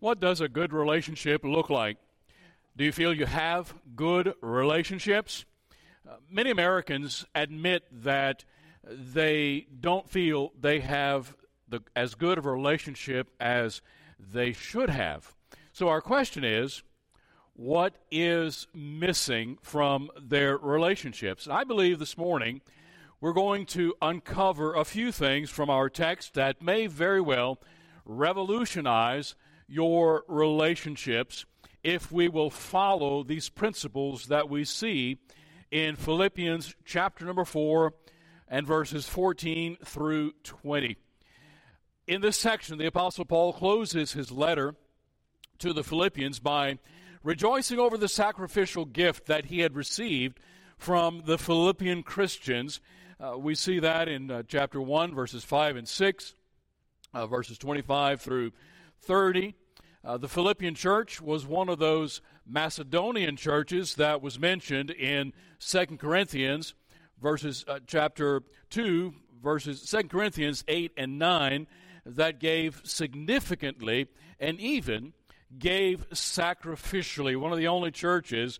What does a good relationship look like? Do you feel you have good relationships? Uh, many Americans admit that they don't feel they have the, as good of a relationship as they should have. So, our question is what is missing from their relationships? I believe this morning we're going to uncover a few things from our text that may very well revolutionize your relationships if we will follow these principles that we see in Philippians chapter number 4 and verses 14 through 20. In this section, the Apostle Paul closes his letter to the Philippians by rejoicing over the sacrificial gift that he had received from the Philippian Christians. Uh, we see that in uh, chapter 1, verses 5 and 6, uh, verses 25 through 30. Uh, the Philippian church was one of those Macedonian churches that was mentioned in 2 Corinthians, verses uh, chapter 2, verses 2 Corinthians 8 and 9, that gave significantly and even gave sacrificially. One of the only churches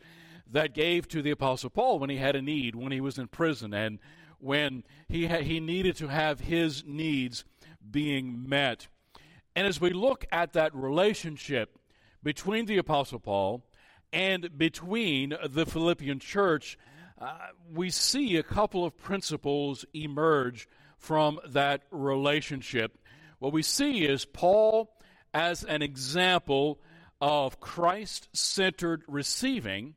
that gave to the Apostle Paul when he had a need, when he was in prison, and when he, ha- he needed to have his needs being met. And as we look at that relationship between the Apostle Paul and between the Philippian church, uh, we see a couple of principles emerge from that relationship. What we see is Paul as an example of Christ centered receiving,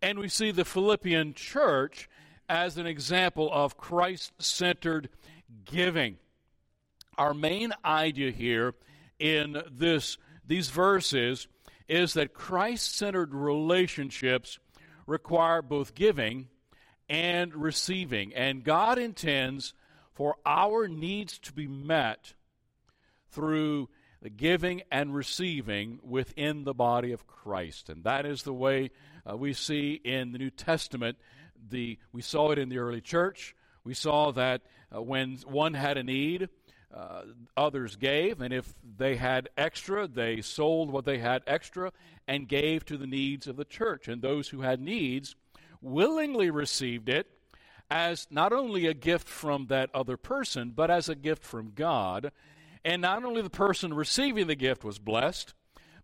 and we see the Philippian church as an example of Christ centered giving. Our main idea here in this, these verses is that Christ centered relationships require both giving and receiving. And God intends for our needs to be met through the giving and receiving within the body of Christ. And that is the way uh, we see in the New Testament. The, we saw it in the early church. We saw that uh, when one had a need, uh, others gave, and if they had extra, they sold what they had extra and gave to the needs of the church. And those who had needs willingly received it as not only a gift from that other person, but as a gift from God. And not only the person receiving the gift was blessed,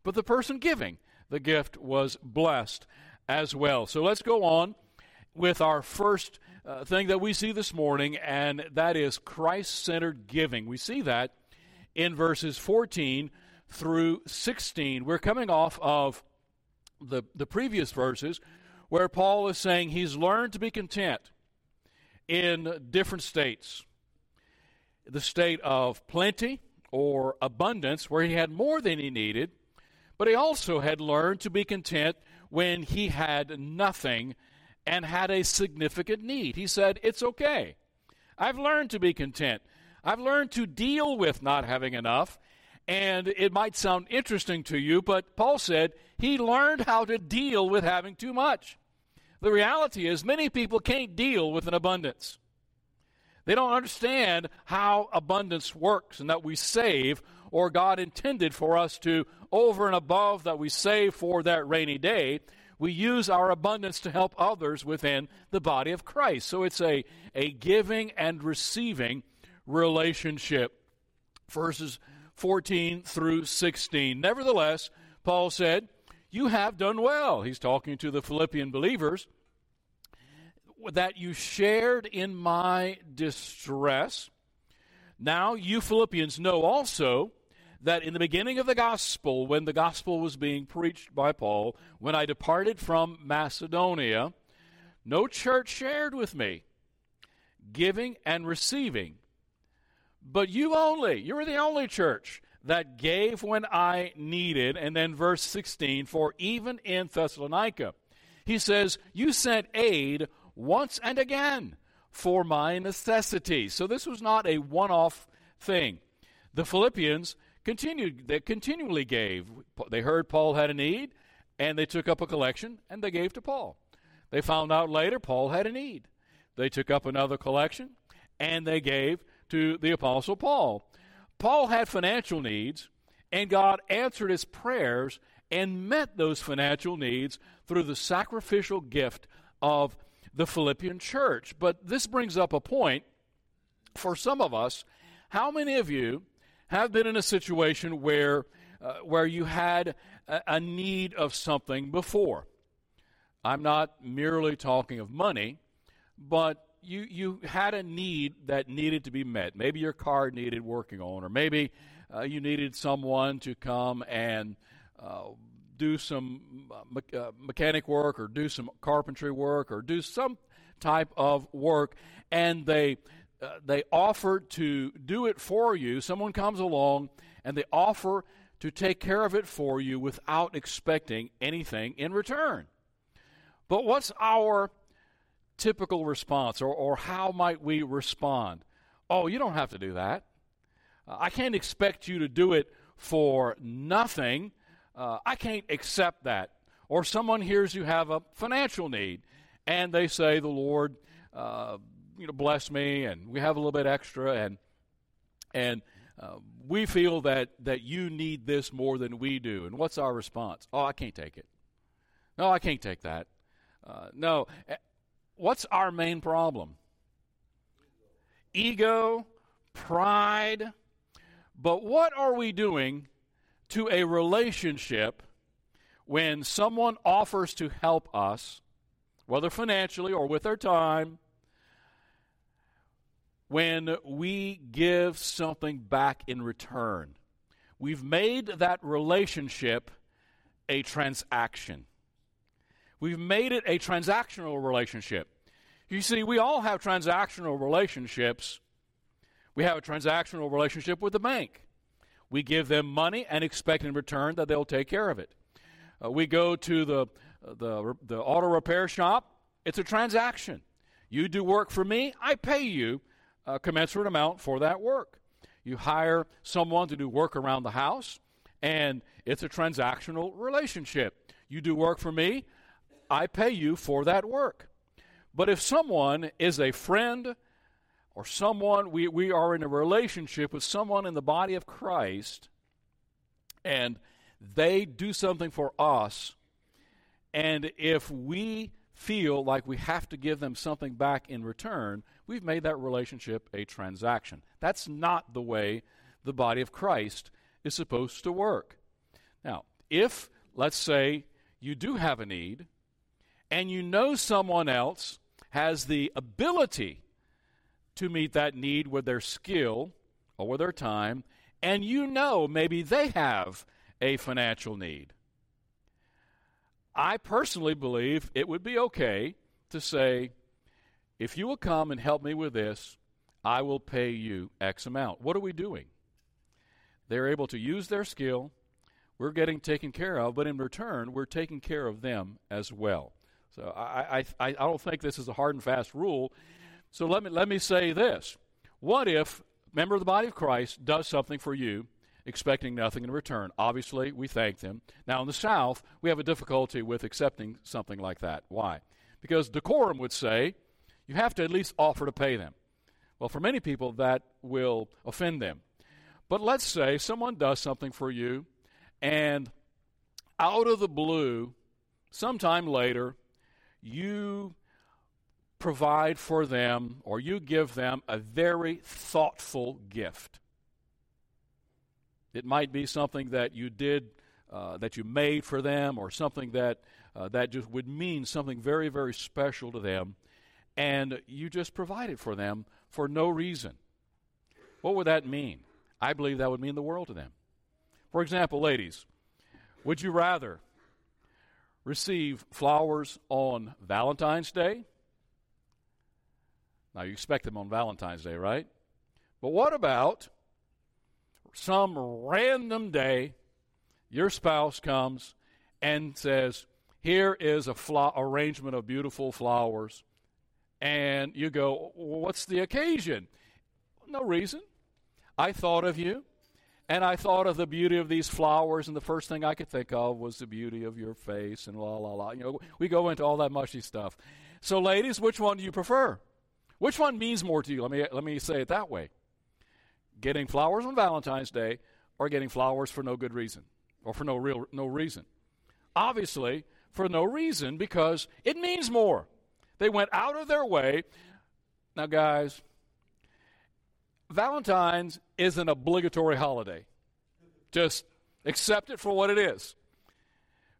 but the person giving the gift was blessed as well. So let's go on with our first uh, thing that we see this morning, and that is Christ centered giving. We see that in verses 14 through 16. We're coming off of the, the previous verses where Paul is saying he's learned to be content in different states the state of plenty or abundance, where he had more than he needed, but he also had learned to be content when he had nothing and had a significant need. He said, It's okay. I've learned to be content. I've learned to deal with not having enough. And it might sound interesting to you, but Paul said he learned how to deal with having too much. The reality is, many people can't deal with an abundance. They don't understand how abundance works and that we save, or God intended for us to, over and above that we save for that rainy day, we use our abundance to help others within the body of Christ. So it's a, a giving and receiving relationship. Verses 14 through 16. Nevertheless, Paul said, You have done well. He's talking to the Philippian believers. That you shared in my distress. Now, you Philippians know also that in the beginning of the gospel, when the gospel was being preached by Paul, when I departed from Macedonia, no church shared with me, giving and receiving. But you only, you were the only church that gave when I needed. And then verse 16, for even in Thessalonica, he says, You sent aid once and again for my necessity. So this was not a one off thing. The Philippians continued, they continually gave. They heard Paul had a need, and they took up a collection and they gave to Paul. They found out later Paul had a need. They took up another collection and they gave to the Apostle Paul. Paul had financial needs, And God answered his prayers and met those financial needs through the sacrificial gift of the Philippian church. But this brings up a point for some of us. How many of you have been in a situation where, uh, where you had a, a need of something before? I'm not merely talking of money, but you, you had a need that needed to be met. Maybe your car needed working on, or maybe uh, you needed someone to come and uh, do some uh, me- uh, mechanic work, or do some carpentry work, or do some type of work, and they uh, they offer to do it for you. Someone comes along and they offer to take care of it for you without expecting anything in return. But what's our typical response, or, or how might we respond? Oh, you don't have to do that. Uh, I can't expect you to do it for nothing. Uh, I can't accept that. Or someone hears you have a financial need, and they say, The Lord, uh, you know, bless me, and we have a little bit extra, and and uh, we feel that that you need this more than we do. And what's our response? Oh, I can't take it. No, I can't take that. Uh, no, what's our main problem? Ego, pride. But what are we doing to a relationship when someone offers to help us, whether financially or with their time? When we give something back in return, we've made that relationship a transaction. We've made it a transactional relationship. You see, we all have transactional relationships. We have a transactional relationship with the bank. We give them money and expect in return that they'll take care of it. Uh, we go to the, the, the auto repair shop. It's a transaction. You do work for me, I pay you a commensurate amount for that work. You hire someone to do work around the house, and it's a transactional relationship. You do work for me, I pay you for that work. But if someone is a friend or someone, we, we are in a relationship with someone in the body of Christ, and they do something for us, and if we feel like we have to give them something back in return, we've made that relationship a transaction. That's not the way the body of Christ is supposed to work. Now, if, let's say, you do have a need, and you know someone else has the ability to meet that need with their skill or with their time, and you know maybe they have a financial need. I personally believe it would be okay to say, if you will come and help me with this, I will pay you X amount. What are we doing? They're able to use their skill. We're getting taken care of, but in return, we're taking care of them as well. So I, I, I don't think this is a hard and fast rule. So let me, let me say this. What if a member of the body of Christ does something for you expecting nothing in return? Obviously, we thank them. Now, in the South, we have a difficulty with accepting something like that. Why? Because decorum would say you have to at least offer to pay them. Well, for many people, that will offend them. But let's say someone does something for you, and out of the blue, sometime later, you provide for them or you give them a very thoughtful gift. It might be something that you did, uh, that you made for them, or something that, uh, that just would mean something very, very special to them, and you just provided for them for no reason. What would that mean? I believe that would mean the world to them. For example, ladies, would you rather receive flowers on Valentine's Day. Now, you expect them on Valentine's Day, right? But what about some random day your spouse comes and says, Here is a flo- arrangement of beautiful flowers. And you go, What's the occasion? No reason. I thought of you. And I thought of the beauty of these flowers, and the first thing I could think of was the beauty of your face, and la la la. You know, we go into all that mushy stuff. So, ladies, which one do you prefer? Which one means more to you? Let me let me say it that way: getting flowers on Valentine's Day, or getting flowers for no good reason or for no real no reason. Obviously, for no reason because it means more. They went out of their way. Now, guys, Valentine's is an obligatory holiday. Just accept it for what it is.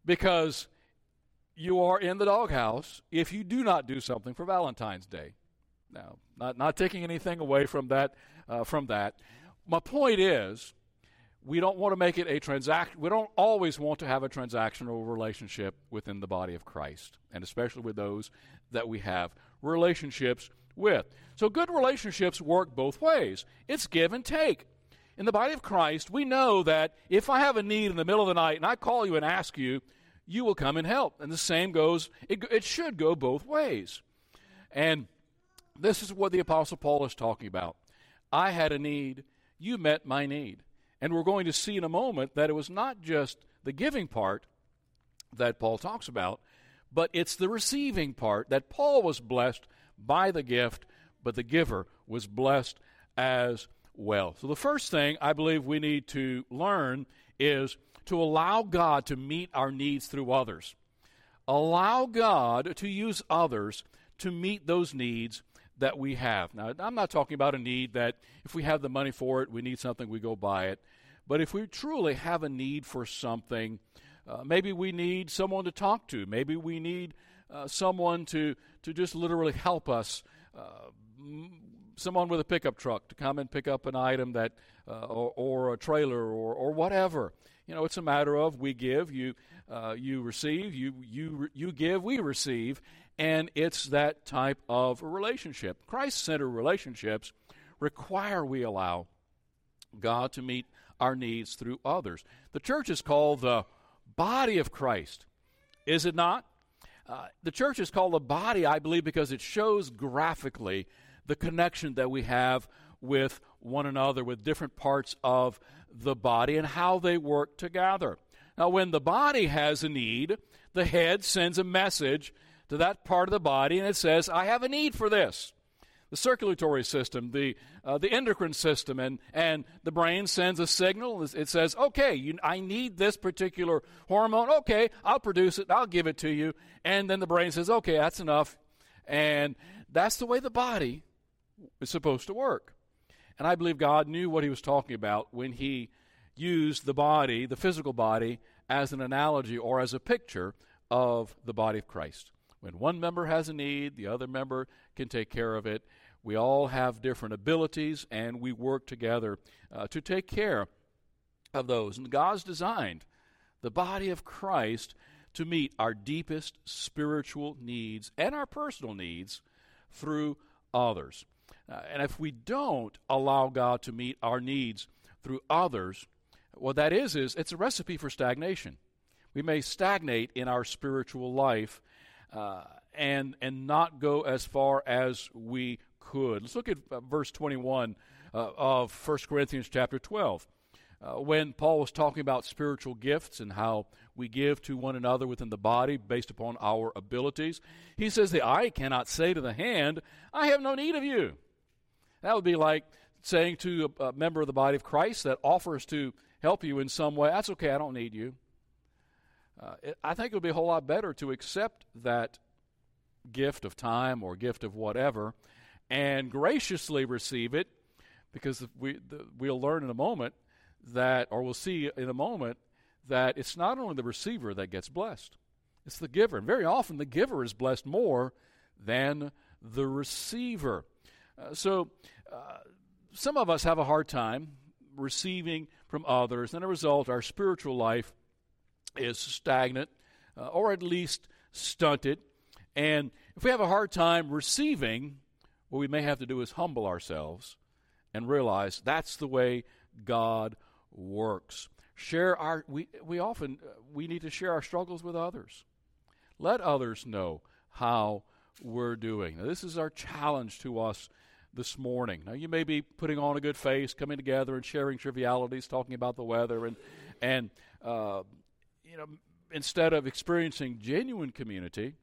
Because you are in the doghouse if you do not do something for Valentine's Day. Now, not, not taking anything away from that, uh, from that. My point is, we don't want to make it a transaction. We don't always want to have a transactional relationship within the body of Christ, and especially with those that we have relationships with. So, good relationships work both ways. It's give and take. In the body of Christ, we know that if I have a need in the middle of the night and I call you and ask you, you will come and help. And the same goes, it, it should go both ways. And this is what the Apostle Paul is talking about. I had a need, you met my need. And we're going to see in a moment that it was not just the giving part that Paul talks about, but it's the receiving part that Paul was blessed by the gift, but the giver was blessed as well. So the first thing I believe we need to learn is to allow God to meet our needs through others. Allow God to use others to meet those needs that we have. Now, I'm not talking about a need that if we have the money for it, we need something, we go buy it. But if we truly have a need for something, uh, maybe we need someone to talk to. Maybe we need uh, someone to, to just literally help us. Uh, someone with a pickup truck to come and pick up an item that, uh, or, or, a trailer, or, or whatever. You know, it's a matter of we give, you, uh, you receive, you, you, you give, we receive, and it's that type of relationship. Christ centered relationships require we allow God to meet our needs through others. The church is called the body of Christ, is it not? Uh, the church is called the body, I believe, because it shows graphically the connection that we have with one another, with different parts of the body, and how they work together. Now, when the body has a need, the head sends a message to that part of the body, and it says, I have a need for this. The circulatory system, the, uh, the endocrine system, and, and the brain sends a signal. It says, okay, you, I need this particular hormone. Okay, I'll produce it, I'll give it to you. And then the brain says, okay, that's enough. And that's the way the body is supposed to work. And I believe God knew what he was talking about when he used the body, the physical body, as an analogy or as a picture of the body of Christ. When one member has a need, the other member can take care of it. We all have different abilities, and we work together uh, to take care of those. And God's designed the body of Christ to meet our deepest spiritual needs and our personal needs through others. Uh, and if we don't allow God to meet our needs through others, what that is is it's a recipe for stagnation. We may stagnate in our spiritual life uh, and and not go as far as we could. Let's look at uh, verse 21 uh, of 1 Corinthians chapter 12. Uh, when Paul was talking about spiritual gifts and how we give to one another within the body based upon our abilities, he says, The eye cannot say to the hand, I have no need of you. That would be like saying to a, a member of the body of Christ that offers to help you in some way, That's okay, I don't need you. Uh, it, I think it would be a whole lot better to accept that gift of time or gift of whatever and graciously receive it because we, the, we'll learn in a moment that, or we'll see in a moment, that it's not only the receiver that gets blessed, it's the giver. And very often the giver is blessed more than the receiver. Uh, so uh, some of us have a hard time receiving from others, and as a result, our spiritual life is stagnant uh, or at least stunted. And if we have a hard time receiving, what we may have to do is humble ourselves and realize that's the way God works. Share our we we often uh, we need to share our struggles with others. Let others know how we're doing. Now, this is our challenge to us this morning. Now you may be putting on a good face, coming together and sharing trivialities, talking about the weather and and uh, you know, instead of experiencing genuine community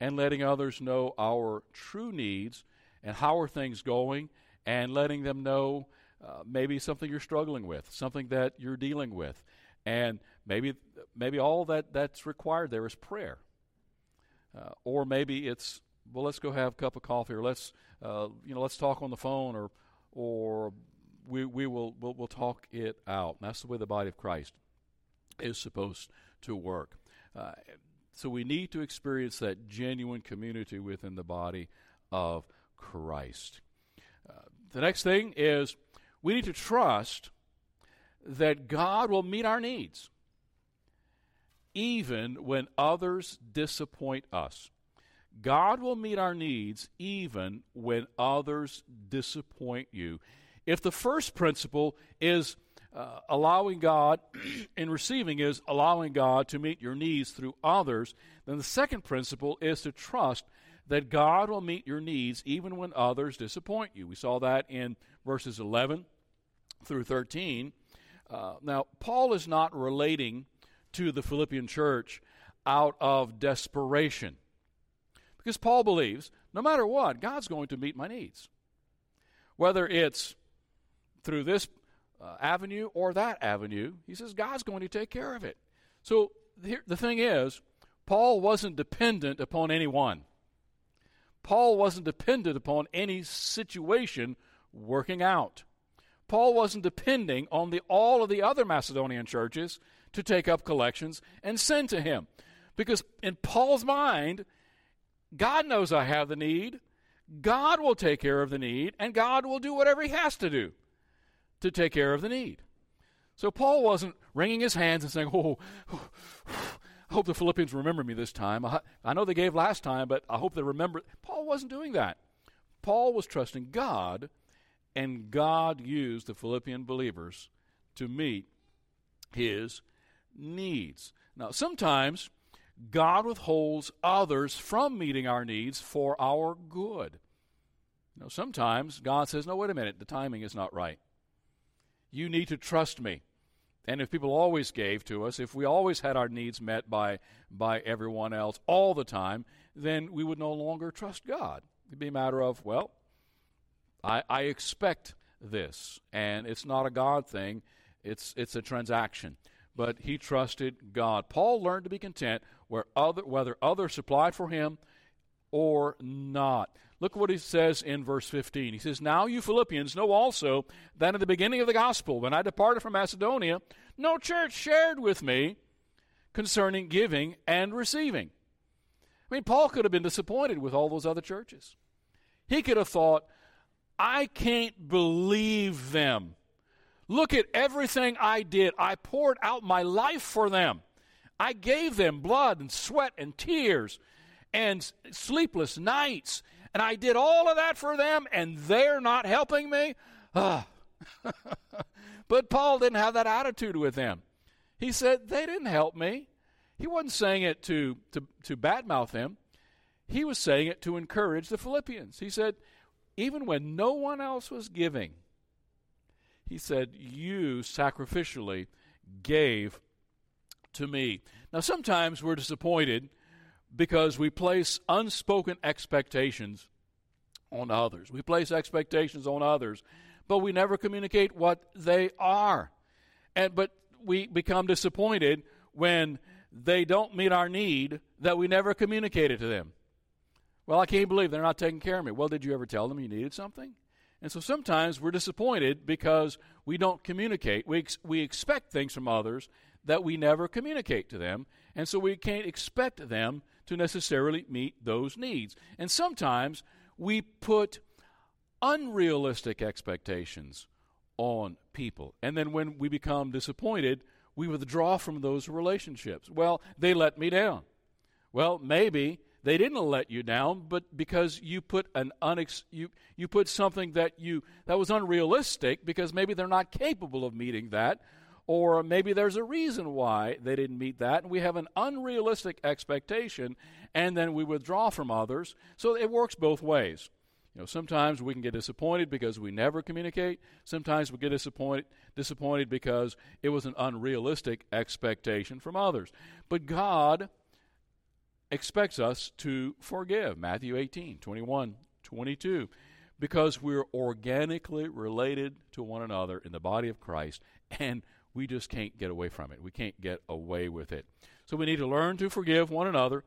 and letting others know our true needs and how are things going and letting them know uh, maybe something you're struggling with, something that you're dealing with, and maybe maybe all that that's required there is prayer, uh, or maybe it's well, let's go have a cup of coffee, or let's uh, you know let's talk on the phone, or or we we will we'll, we'll talk it out. And that's the way the body of Christ is supposed to work. Uh, so we need to experience that genuine community within the body of Christ. Uh, the next thing is we need to trust that God will meet our needs even when others disappoint us. God will meet our needs even when others disappoint you. If the first principle is uh, allowing God in receiving is allowing God to meet your needs through others, then the second principle is to trust that God will meet your needs even when others disappoint you. We saw that in verses 11 through 13. Uh, now, Paul is not relating to the Philippian church out of desperation. Because Paul believes no matter what, God's going to meet my needs. Whether it's through this uh, avenue or that avenue, he says God's going to take care of it. So the, the thing is, Paul wasn't dependent upon anyone. Paul wasn't dependent upon any situation working out. Paul wasn't depending on the, all of the other Macedonian churches to take up collections and send to him. Because in Paul's mind, God knows I have the need. God will take care of the need, and God will do whatever he has to do to take care of the need. So Paul wasn't wringing his hands and saying, Oh, oh I hope the Philippians remember me this time. I, I know they gave last time, but I hope they remember. Paul wasn't doing that. Paul was trusting God, and God used the Philippian believers to meet his needs. Now, sometimes God withholds others from meeting our needs for our good. You know, sometimes God says, No, wait a minute, the timing is not right. You need to trust me. And if people always gave to us, if we always had our needs met by, by everyone else all the time, then we would no longer trust God. It'd be a matter of, well, I, I expect this, and it's not a God thing, it's, it's a transaction. But he trusted God. Paul learned to be content where other, whether others supplied for him or not. Look what he says in verse 15. He says, Now you Philippians know also that in the beginning of the gospel, when I departed from Macedonia, no church shared with me concerning giving and receiving. I mean, Paul could have been disappointed with all those other churches. He could have thought, I can't believe them. Look at everything I did. I poured out my life for them. I gave them blood and sweat and tears and sleepless nights and I did all of that for them, and they're not helping me? Ah. but Paul didn't have that attitude with them. He said, They didn't help me. He wasn't saying it to, to, to badmouth them, he was saying it to encourage the Philippians. He said, Even when no one else was giving, he said, You sacrificially gave to me. Now, sometimes we're disappointed because we place unspoken expectations on others. We place expectations on others, but we never communicate what they are. And but we become disappointed when they don't meet our need that we never communicated to them. Well, I can't believe they're not taking care of me. Well, did you ever tell them you needed something? And so sometimes we're disappointed because we don't communicate. We, ex- we expect things from others that we never communicate to them, and so we can't expect them to necessarily meet those needs. And sometimes we put unrealistic expectations on people. And then when we become disappointed, we withdraw from those relationships. Well, they let me down. Well, maybe they didn't let you down, but because you put an unex- you you put something that you that was unrealistic because maybe they're not capable of meeting that or maybe there's a reason why they didn't meet that, and we have an unrealistic expectation, and then we withdraw from others. So it works both ways. You know, sometimes we can get disappointed because we never communicate. Sometimes we get disappointed disappointed because it was an unrealistic expectation from others. But God expects us to forgive. Matthew 18, 21, 22. because we're organically related to one another in the body of Christ, and we just can't get away from it. We can't get away with it. So we need to learn to forgive one another.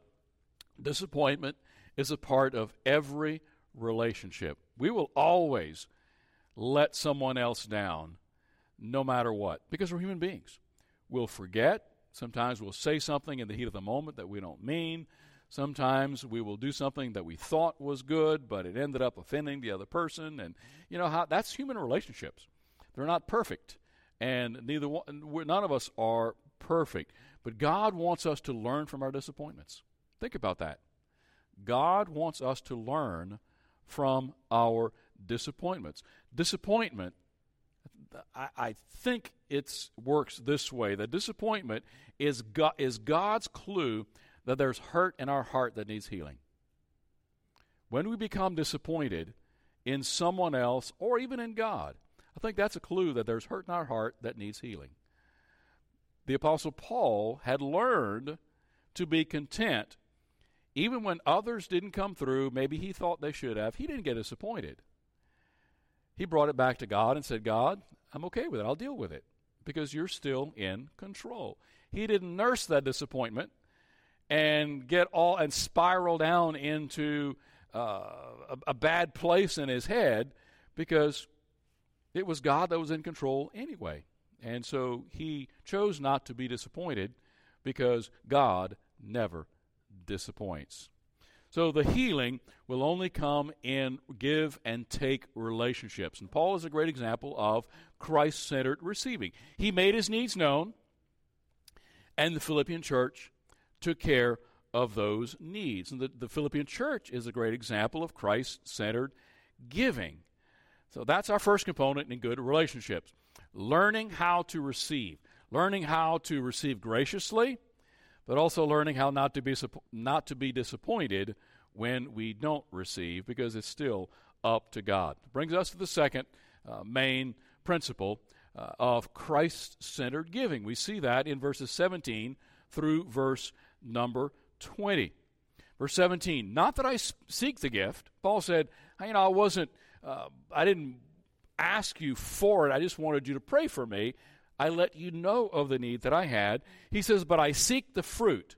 Disappointment is a part of every relationship. We will always let someone else down no matter what because we're human beings. We'll forget. Sometimes we'll say something in the heat of the moment that we don't mean. Sometimes we will do something that we thought was good, but it ended up offending the other person. And you know how that's human relationships. They're not perfect, and neither one, none of us are perfect. But God wants us to learn from our disappointments. Think about that. God wants us to learn from our disappointments. Disappointment, I, I think it works this way: that disappointment is God, is God's clue that there's hurt in our heart that needs healing. When we become disappointed in someone else or even in God, I think that's a clue that there's hurt in our heart that needs healing. The Apostle Paul had learned to be content even when others didn't come through, maybe he thought they should have, he didn't get disappointed. He brought it back to God and said, God, I'm okay with it. I'll deal with it because you're still in control. He didn't nurse that disappointment and get all and spiral down into uh, a, a bad place in his head because it was God that was in control anyway. And so he chose not to be disappointed because God never disappoints. So the healing will only come in give and take relationships. And Paul is a great example of Christ centered receiving. He made his needs known, and the Philippian church took care of those needs. And the, the Philippian church is a great example of Christ centered giving. So that's our first component in good relationships learning how to receive, learning how to receive graciously, but also learning how not to be, not to be disappointed when we don't receive because it's still up to God. Brings us to the second uh, main principle uh, of Christ centered giving. We see that in verses 17 through verse number 20. Verse 17, not that I seek the gift. Paul said, you know, I wasn't, uh, I didn't ask you for it. I just wanted you to pray for me. I let you know of the need that I had. He says, but I seek the fruit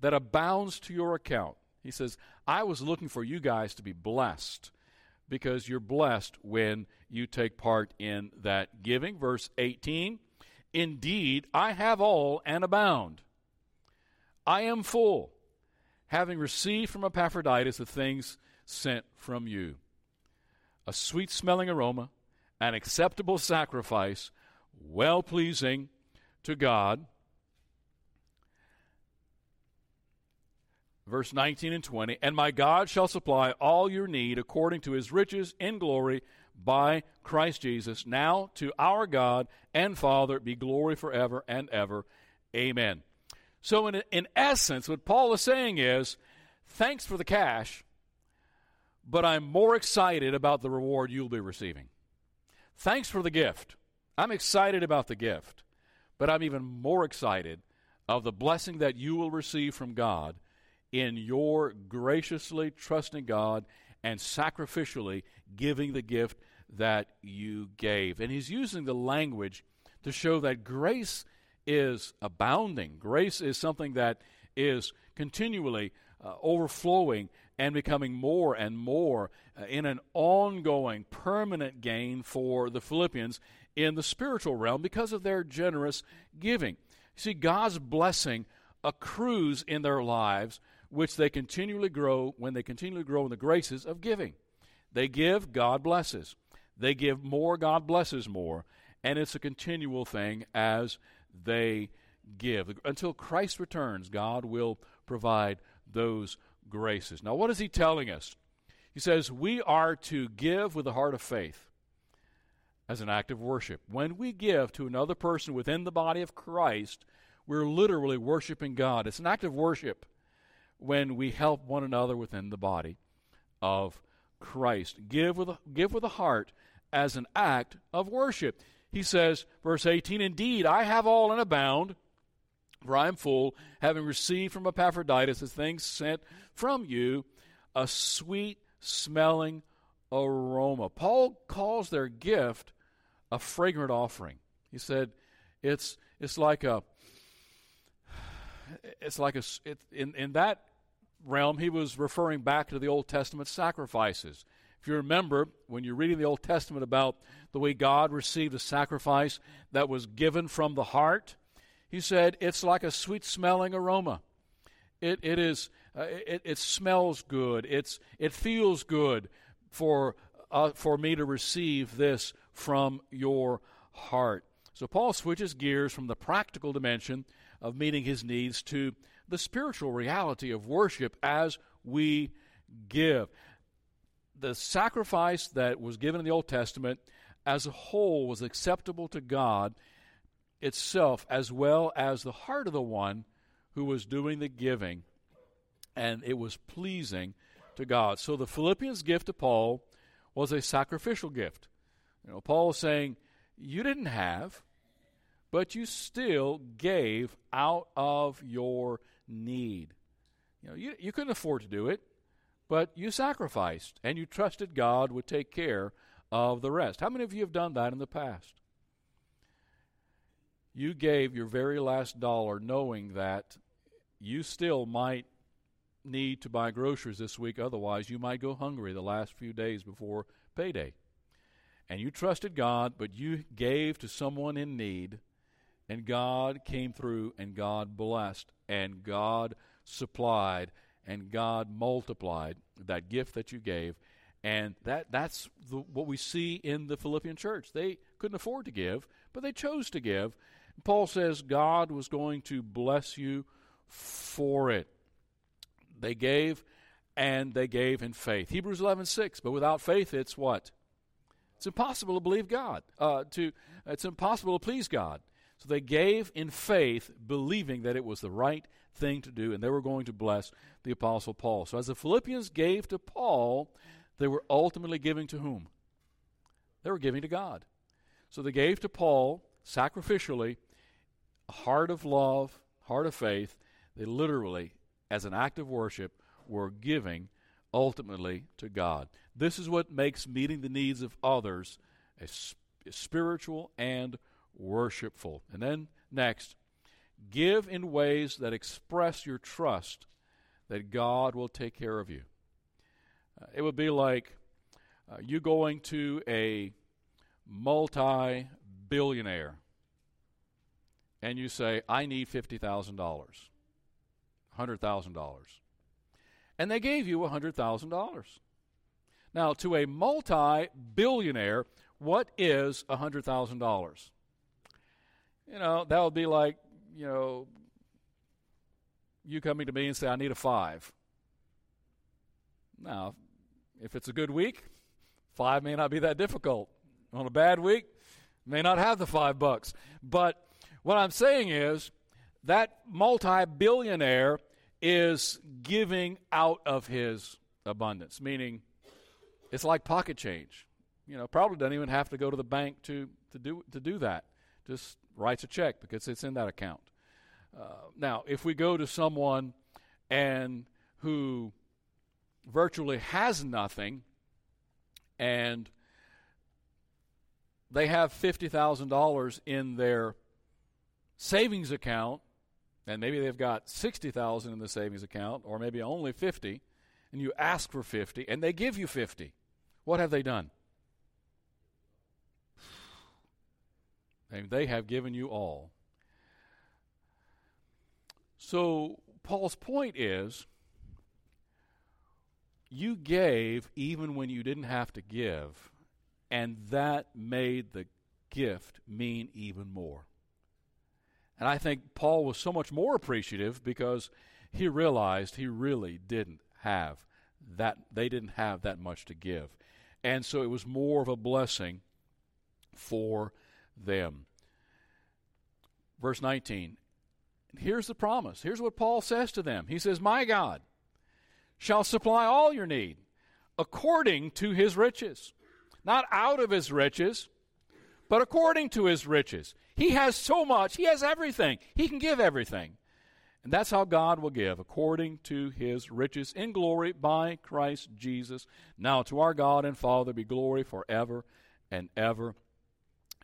that abounds to your account. He says, I was looking for you guys to be blessed because you're blessed when you take part in that giving. Verse 18, indeed, I have all and abound. I am full, having received from Epaphroditus the things sent from you a sweet smelling aroma, an acceptable sacrifice, well pleasing to God. Verse 19 and 20 And my God shall supply all your need according to his riches in glory by Christ Jesus. Now to our God and Father be glory forever and ever. Amen. So, in, in essence, what Paul is saying is thanks for the cash, but I'm more excited about the reward you'll be receiving. Thanks for the gift. I'm excited about the gift, but I'm even more excited of the blessing that you will receive from God in your graciously trusting God and sacrificially giving the gift that you gave. And he's using the language to show that grace is abounding. Grace is something that is continually uh, overflowing and becoming more and more uh, in an ongoing, permanent gain for the Philippians in the spiritual realm because of their generous giving. You see, God's blessing accrues in their lives, which they continually grow when they continually grow in the graces of giving. They give, God blesses. They give more, God blesses more. And it's a continual thing as they give. Until Christ returns, God will provide those graces. Now, what is he telling us? He says, We are to give with a heart of faith as an act of worship. When we give to another person within the body of Christ, we're literally worshiping God. It's an act of worship when we help one another within the body of Christ. Give with a, give with a heart as an act of worship. He says, verse 18, Indeed, I have all and abound, for I am full, having received from Epaphroditus the things sent from you, a sweet smelling aroma. Paul calls their gift a fragrant offering. He said it's it's like a it's like a it, in in that realm he was referring back to the Old Testament sacrifices. If you remember when you're reading the Old Testament about the way God received a sacrifice that was given from the heart, he said it's like a sweet smelling aroma. It it is uh, it, it smells good. It's it feels good for uh, for me to receive this from your heart. So Paul switches gears from the practical dimension of meeting his needs to the spiritual reality of worship as we give. The sacrifice that was given in the Old Testament as a whole was acceptable to God itself as well as the heart of the one who was doing the giving, and it was pleasing to God. So the Philippians' gift to Paul was a sacrificial gift. You know, Paul is saying, You didn't have, but you still gave out of your need. You know, you, you couldn't afford to do it, but you sacrificed and you trusted God would take care of the rest. How many of you have done that in the past? You gave your very last dollar knowing that you still might need to buy groceries this week, otherwise, you might go hungry the last few days before payday. And you trusted God, but you gave to someone in need, and God came through, and God blessed, and God supplied, and God multiplied that gift that you gave. And that, that's the, what we see in the Philippian church. They couldn't afford to give, but they chose to give. Paul says God was going to bless you for it. They gave, and they gave in faith. Hebrews 11 6. But without faith, it's what? It's impossible to believe God. Uh, to it's impossible to please God. So they gave in faith, believing that it was the right thing to do, and they were going to bless the Apostle Paul. So as the Philippians gave to Paul, they were ultimately giving to whom? They were giving to God. So they gave to Paul sacrificially heart of love, heart of faith. They literally as an act of worship, we're giving ultimately to God. This is what makes meeting the needs of others a, a spiritual and worshipful. And then next, give in ways that express your trust that God will take care of you. Uh, it would be like uh, you going to a multi billionaire and you say, I need $50,000. $100,000. And they gave you $100,000. Now, to a multi billionaire, what is $100,000? You know, that would be like, you know, you coming to me and say, I need a five. Now, if it's a good week, five may not be that difficult. On a bad week, may not have the five bucks. But what I'm saying is, that multi billionaire is giving out of his abundance, meaning it's like pocket change. You know, probably doesn't even have to go to the bank to, to, do, to do that. Just writes a check because it's in that account. Uh, now, if we go to someone and who virtually has nothing and they have $50,000 in their savings account and maybe they've got 60,000 in the savings account or maybe only 50 and you ask for 50 and they give you 50 what have they done? They have given you all. So paul's point is you gave even when you didn't have to give and that made the gift mean even more and I think Paul was so much more appreciative because he realized he really didn't have that, they didn't have that much to give. And so it was more of a blessing for them. Verse 19. Here's the promise. Here's what Paul says to them. He says, My God shall supply all your need according to his riches. Not out of his riches, but according to his riches. He has so much, he has everything. He can give everything. And that's how God will give, according to his riches in glory by Christ Jesus. Now to our God and Father be glory forever and ever.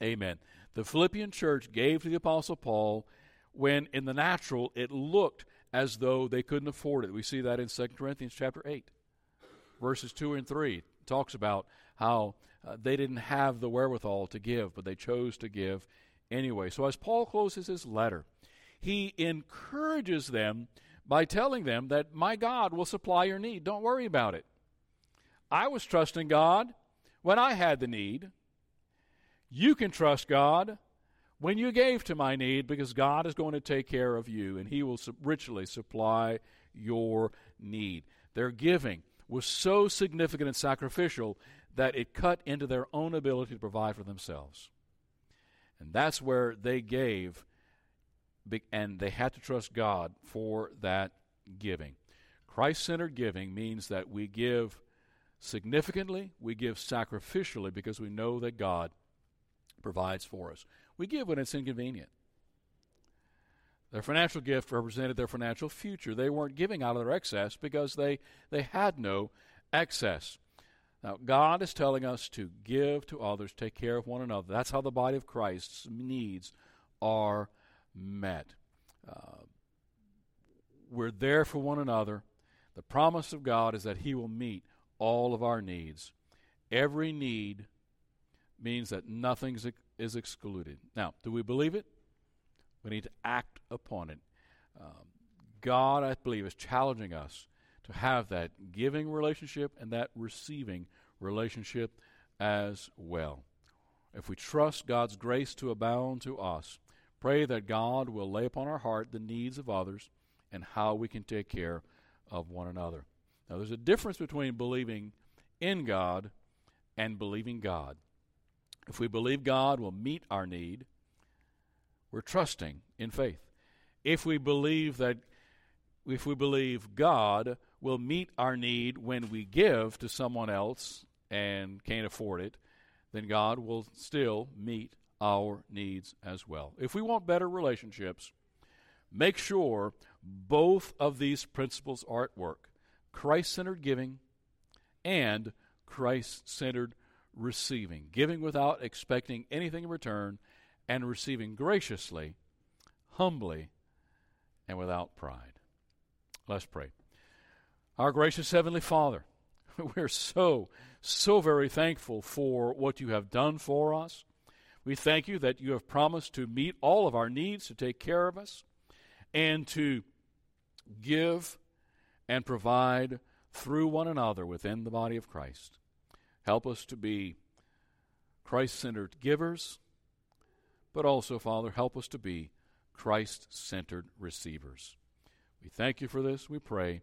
Amen. The Philippian church gave to the Apostle Paul when in the natural it looked as though they couldn't afford it. We see that in 2 Corinthians chapter 8, verses 2 and 3. It talks about how uh, they didn't have the wherewithal to give, but they chose to give anyway. So as Paul closes his letter, he encourages them by telling them that my God will supply your need. Don't worry about it. I was trusting God when I had the need. You can trust God when you gave to my need because God is going to take care of you and He will richly supply your need. Their giving was so significant and sacrificial that it cut into their own ability to provide for themselves. And that's where they gave, and they had to trust God for that giving. Christ centered giving means that we give significantly, we give sacrificially because we know that God provides for us. We give when it's inconvenient. Their financial gift represented their financial future. They weren't giving out of their excess because they, they had no excess. Now, God is telling us to give to others, take care of one another. That's how the body of Christ's needs are met. Uh, we're there for one another. The promise of God is that He will meet all of our needs. Every need means that nothing is excluded. Now, do we believe it? We need to act upon it. Um, God, I believe, is challenging us to have that giving relationship and that receiving relationship as well. If we trust God's grace to abound to us, pray that God will lay upon our heart the needs of others and how we can take care of one another. Now, there's a difference between believing in God and believing God. If we believe God will meet our need, we're trusting in faith. If we believe that if we believe God will meet our need when we give to someone else and can't afford it, then God will still meet our needs as well. If we want better relationships, make sure both of these principles are at work Christ centered giving and Christ centered receiving, giving without expecting anything in return, and receiving graciously, humbly, and without pride. Let's pray. Our gracious Heavenly Father, we're so, so very thankful for what you have done for us. We thank you that you have promised to meet all of our needs, to take care of us, and to give and provide through one another within the body of Christ. Help us to be Christ centered givers, but also, Father, help us to be Christ centered receivers. We thank you for this, we pray.